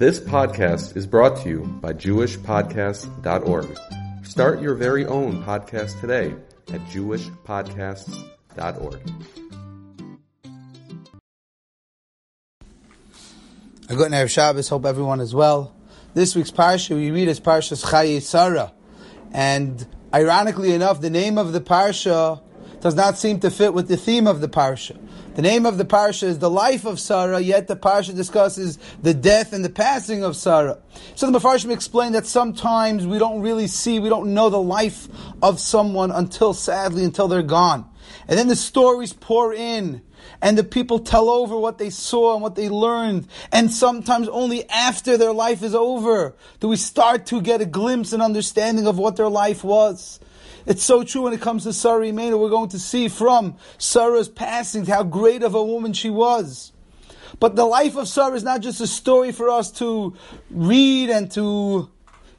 This podcast is brought to you by JewishPodcasts.org. Start your very own podcast today at JewishPodcasts.org. A good night of Shabbos. Hope everyone is well. This week's parsha we read is Parshas Chaye Sarah, and ironically enough, the name of the parsha does not seem to fit with the theme of the parsha. The name of the parsha is the life of Sarah, yet the parsha discusses the death and the passing of Sarah. So the Mepharshim explain that sometimes we don't really see, we don't know the life of someone until, sadly, until they're gone. And then the stories pour in, and the people tell over what they saw and what they learned. And sometimes only after their life is over do we start to get a glimpse and understanding of what their life was. It's so true when it comes to Sarah Imenu. We're going to see from Sarah's passing how great of a woman she was. But the life of Sarah is not just a story for us to read and to,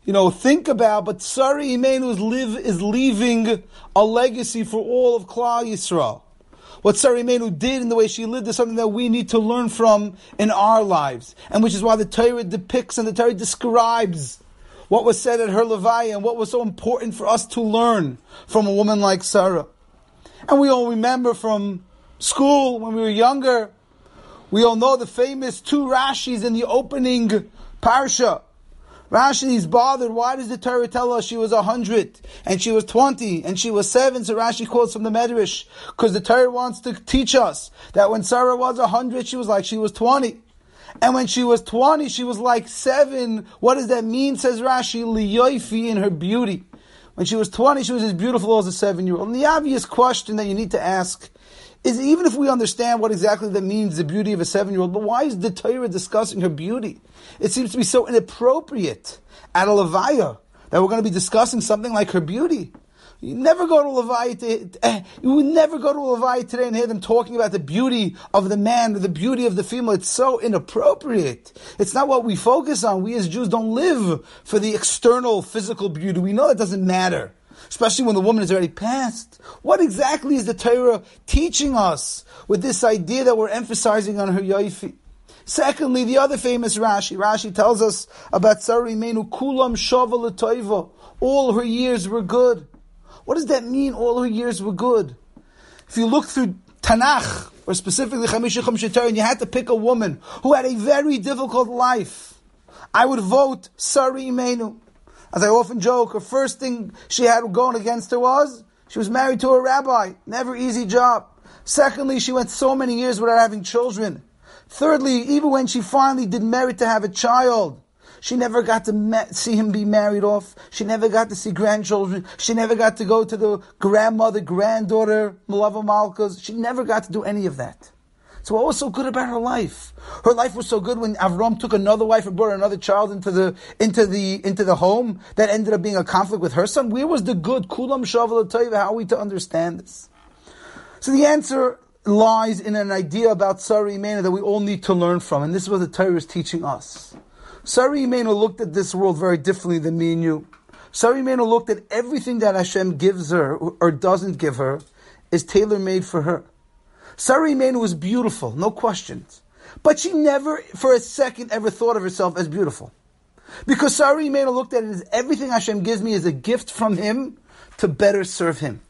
you know, think about, but Sarah Imenu is, live, is leaving a legacy for all of Klal Yisrael. What Sarah Imenu did and the way she lived is something that we need to learn from in our lives. And which is why the Torah depicts and the Torah describes what was said at her Levaya and what was so important for us to learn from a woman like Sarah. And we all remember from school when we were younger, we all know the famous two Rashis in the opening parsha. Rashi is bothered. Why does the Torah tell us she was a hundred and she was twenty and she was seven? So Rashi quotes from the Medrash because the Torah wants to teach us that when Sarah was a hundred, she was like she was twenty. And when she was 20, she was like seven. What does that mean? Says Rashi, liyoifi in her beauty. When she was 20, she was as beautiful as a seven year old. And the obvious question that you need to ask is even if we understand what exactly that means, the beauty of a seven year old, but why is the Torah discussing her beauty? It seems to be so inappropriate at a Levaya that we're going to be discussing something like her beauty. You never go to Levi. Eh, you would never go to Levi today and hear them talking about the beauty of the man or the beauty of the female. It's so inappropriate. It's not what we focus on. We as Jews don't live for the external physical beauty. We know it doesn't matter. Especially when the woman is already passed. What exactly is the Torah teaching us with this idea that we're emphasizing on her yoifi? Secondly, the other famous Rashi. Rashi tells us about Sarah Menu Kulam Shava All her years were good. What does that mean? All her years were good. If you look through Tanakh, or specifically Chamisha Chumshei and you had to pick a woman who had a very difficult life, I would vote Sari Imenu. As I often joke, her first thing she had going against her was she was married to a rabbi. Never easy job. Secondly, she went so many years without having children. Thirdly, even when she finally did merit to have a child, she never got to ma- see him be married off. She never got to see grandchildren. She never got to go to the grandmother, granddaughter, Malava Malkas. She never got to do any of that. So what was so good about her life? Her life was so good when Avram took another wife and brought another child into the into the into the home that ended up being a conflict with her son. Where was the good? Kulam Shavuot How are we to understand this? So the answer lies in an idea about Sari Imena that we all need to learn from, and this is what the Torah is teaching us. Sari Imenu looked at this world very differently than me and you. Sari Imenu looked at everything that Hashem gives her or doesn't give her is tailor made for her. Sari Imenu was beautiful, no questions. But she never, for a second, ever thought of herself as beautiful. Because Sari Imenu looked at it as everything Hashem gives me is a gift from Him to better serve Him.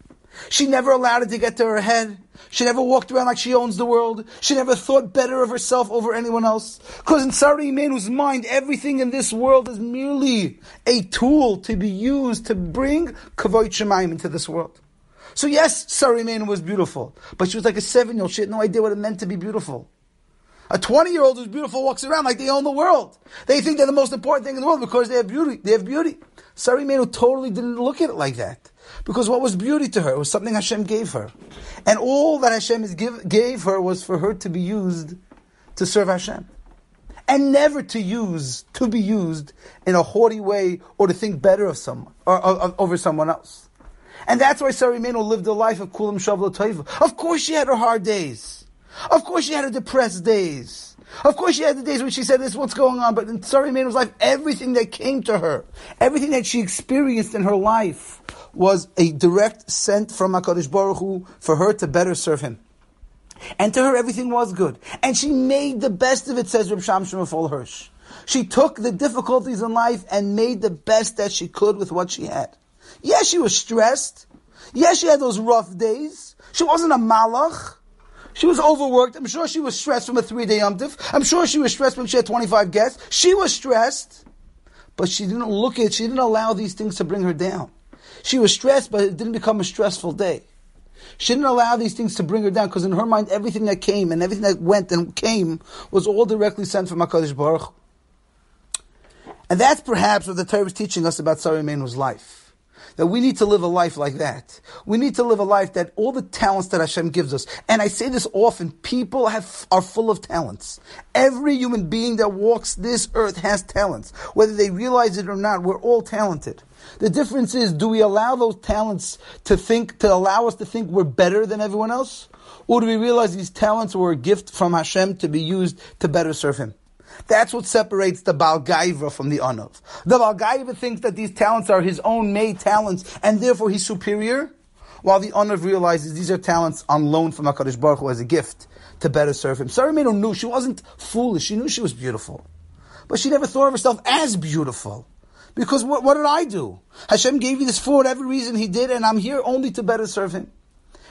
She never allowed it to get to her head. She never walked around like she owns the world. She never thought better of herself over anyone else. Because in Sari Imenu's mind, everything in this world is merely a tool to be used to bring Kavod Shemaim into this world. So yes, Sari Imenu was beautiful, but she was like a seven-year-old. She had no idea what it meant to be beautiful. A 20-year-old who's beautiful walks around like they own the world. They think they're the most important thing in the world because they have beauty. They have beauty. Sari Imenu totally didn't look at it like that. Because what was beauty to her? Was something Hashem gave her. And all that Hashem give, gave her was for her to be used to serve Hashem. And never to use, to be used in a haughty way or to think better of someone, or, or over someone else. And that's why Sarah Meno lived a life of Kulam Shavla Taiva. Of course she had her hard days. Of course she had her depressed days. Of course, she had the days when she said, "This what's going on." But in Sarah Meno's life, everything that came to her, everything that she experienced in her life, was a direct sent from Hakadosh Baruch Hu for her to better serve Him. And to her, everything was good, and she made the best of it. Says Reb Shamshon Rafael Hirsch. She took the difficulties in life and made the best that she could with what she had. Yes, she was stressed. Yes, she had those rough days. She wasn't a malach. She was overworked. I'm sure she was stressed from a three-day yomtiv. I'm sure she was stressed when she had 25 guests. She was stressed. But she didn't look at, she didn't allow these things to bring her down. She was stressed, but it didn't become a stressful day. She didn't allow these things to bring her down because in her mind, everything that came and everything that went and came was all directly sent from HaKadosh Baruch. And that's perhaps what the Torah is teaching us about Sarah Menu's life that we need to live a life like that. We need to live a life that all the talents that Hashem gives us, and I say this often, people have, are full of talents. Every human being that walks this earth has talents. Whether they realize it or not, we're all talented. The difference is, do we allow those talents to think, to allow us to think we're better than everyone else? Or do we realize these talents were a gift from Hashem to be used to better serve Him? That's what separates the Balgaiva from the Anav. The Balgaiva thinks that these talents are his own made talents and therefore he's superior, while the Anav realizes these are talents on loan from HaKadosh Baruch Hu as a gift to better serve him. Sarah Meno knew she wasn't foolish, she knew she was beautiful. But she never thought of herself as beautiful. Because what, what did I do? Hashem gave me this for whatever reason He did, and I'm here only to better serve Him.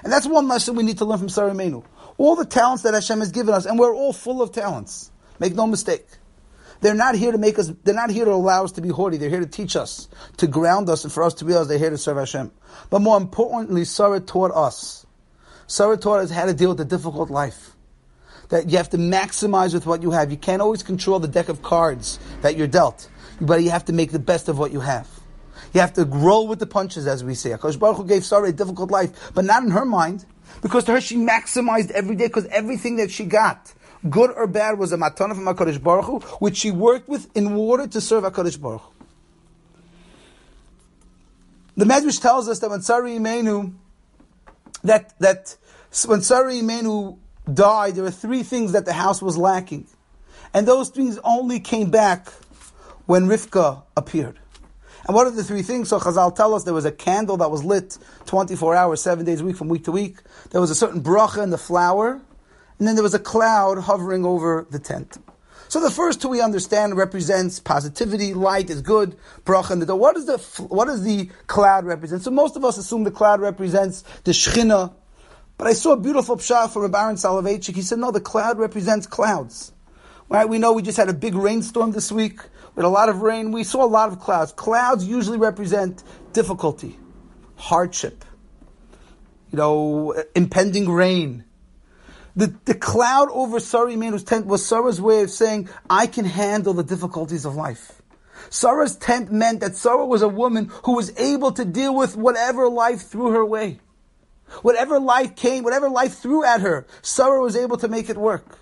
And that's one lesson we need to learn from Sarah Menu. All the talents that Hashem has given us, and we're all full of talents. Make no mistake. They're not here to make us, they're not here to allow us to be haughty. They're here to teach us, to ground us, and for us to realize they're here to serve Hashem. But more importantly, Sarah taught us. Sarah taught us how to deal with a difficult life. That you have to maximize with what you have. You can't always control the deck of cards that you're dealt, but you have to make the best of what you have. You have to roll with the punches, as we say. Akash Baruch Hu gave Sarah a difficult life, but not in her mind, because to her she maximized every day, because everything that she got good or bad, was a matana from HaKadosh Baruch Hu, which she worked with in order to serve HaKadosh Baruch Hu. The Medrash tells us that when Sari Imenu, that, that when Sari Imenu died, there were three things that the house was lacking. And those things only came back when Rivka appeared. And what are the three things? So Chazal tell us there was a candle that was lit 24 hours, seven days a week, from week to week. There was a certain bracha in the flour and then there was a cloud hovering over the tent. So the first two we understand represents positivity, light is good, bracha and the What does the what does the cloud represent? So most of us assume the cloud represents the Shechina, but I saw a beautiful pshat from Baron Soloveitchik. He said, no, the cloud represents clouds. Right? We know we just had a big rainstorm this week with a lot of rain. We saw a lot of clouds. Clouds usually represent difficulty, hardship, you know, impending rain the, the cloud over Sarah tent was Sarah's way of saying, I can handle the difficulties of life. Sarah's tent meant that Sarah was a woman who was able to deal with whatever life threw her way. Whatever life came, whatever life threw at her, Sarah was able to make it work.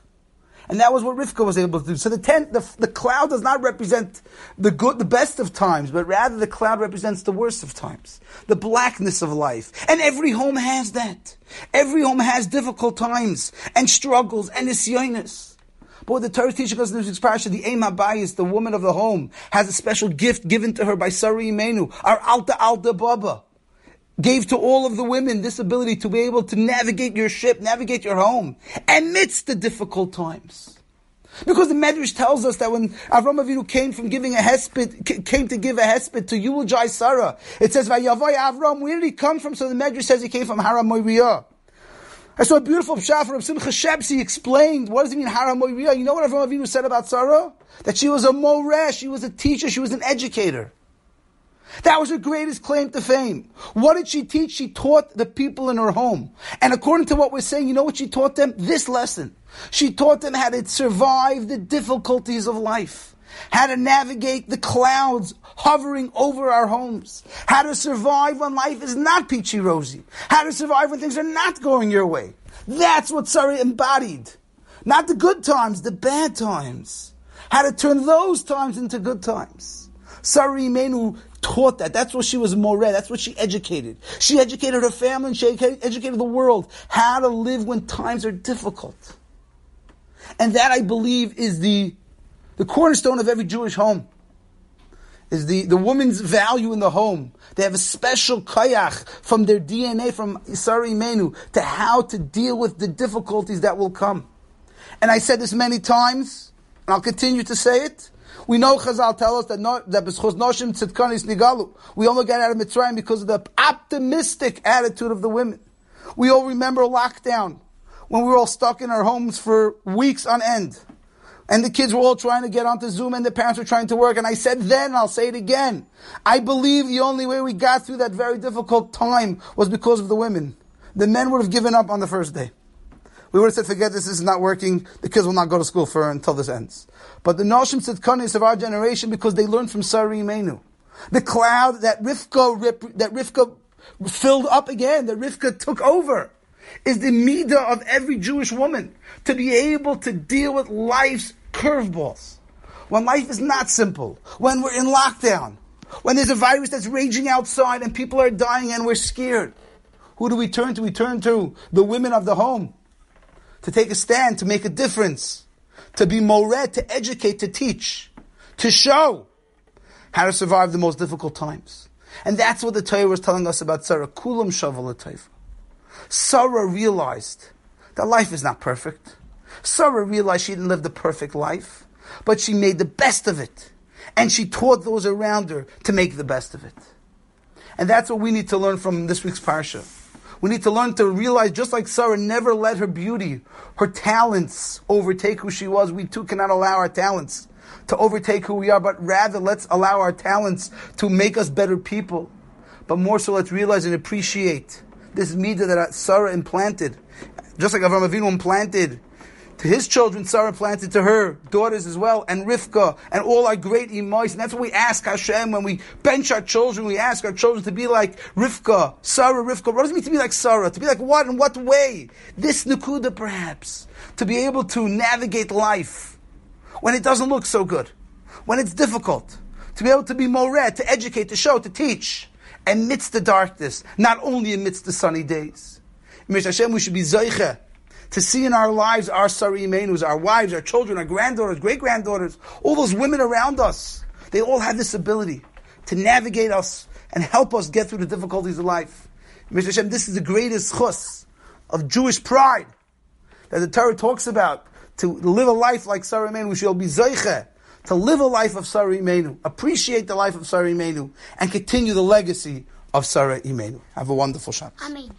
And that was what Rivka was able to do. So the tent, the, the cloud does not represent the good, the best of times, but rather the cloud represents the worst of times. The blackness of life. And every home has that. Every home has difficult times and struggles and isyonis. But what the Torah is teaching us in this parasha, the Eim Habayis, the woman of the home, has a special gift given to her by Sari Imenu, our Alta Alta Baba gave to all of the women this ability to be able to navigate your ship, navigate your home, amidst the difficult times. Because the Medrash tells us that when Avram Avinu came from giving a hesped, came to give a hesped to eulogize Sarah, it says, Vayavoy Avram, where did he come from? So the Medrash says he came from Hara Moiriah. I saw a beautiful pshat from Simcha Shebsi explained, what does it mean, Hara Moiriah? You know what Avram Avinu said about Sarah? That she was a moreh, she was a teacher, she was an educator. That was her greatest claim to fame. What did she teach? She taught the people in her home. And according to what we're saying, you know what she taught them? This lesson. She taught them how to survive the difficulties of life. How to navigate the clouds hovering over our homes. How to survive when life is not peachy rosy. How to survive when things are not going your way. That's what Sarah embodied. Not the good times, the bad times. How to turn those times into good times. Sari Menu taught that. That's what she was more That's what she educated. She educated her family and she educated the world how to live when times are difficult. And that I believe is the, the cornerstone of every Jewish home. Is the, the woman's value in the home. They have a special kayach from their DNA, from Isari Menu, to how to deal with the difficulties that will come. And I said this many times, and I'll continue to say it. We know Chazal tell us that no, that b'schos noshim tzidkanis nigalu. We only get out of Mitzrayim because of the optimistic attitude of the women. We all remember lockdown when we were all stuck in our homes for weeks on end. And the kids were all trying to get onto Zoom and the parents were trying to work. And I said then, I'll say it again. I believe the only way we got through that very difficult time was because of the women. The men would have given up on the first day. We would have said, forget this, this is not working. The kids will not go to school for until this ends. But the Noshim Tzidkanis of our generation, because they learned from Sarah Imenu. The cloud that Rivka, that Rivka filled up again, that Rivka took over is the midah of every Jewish woman to be able to deal with life's curveballs. When life is not simple, when we're in lockdown, when there's a virus that's raging outside and people are dying and we're scared. Who do we turn to? We turn to the women of the home to take a stand, to make a difference, to be mored, to educate, to teach, to show how to survive the most difficult times. And that's what the Torah was telling us about Sarah. Kulam Shavala Taifa. Sarah realized that life is not perfect. Sarah realized she didn't live the perfect life, but she made the best of it. And she taught those around her to make the best of it. And that's what we need to learn from this week's parsha. We need to learn to realize, just like Sarah never let her beauty, her talents overtake who she was, we too cannot allow our talents to overtake who we are, but rather let's allow our talents to make us better people. But more so, let's realize and appreciate this midah that Sarah implanted, just like Avram Avinu implanted to his children, Sarah planted to her daughters as well, and Rivka, and all our great imais. And that's what we ask Hashem when we bench our children. We ask our children to be like Rivka, Sarah, Rivka. What does it mean to be like Sarah? To be like what? In what way? This Nakuda, perhaps. To be able to navigate life when it doesn't look so good, when it's difficult. To be able to be mored, to educate, to show, to teach amidst the darkness, not only amidst the sunny days. Hashem, we should be zeiche to see in our lives our sari menus, our wives, our children, our granddaughters, great granddaughters, all those women around us. They all have this ability to navigate us and help us get through the difficulties of life. Mish Hashem, this is the greatest chus of Jewish pride that the Torah talks about. To live a life like Sarimenu, Menu, we shall be zeiche to live a life of Sarah Imenu, appreciate the life of Sarah Imenu, and continue the legacy of Sarah Imenu. Have a wonderful Shabbos. Amen.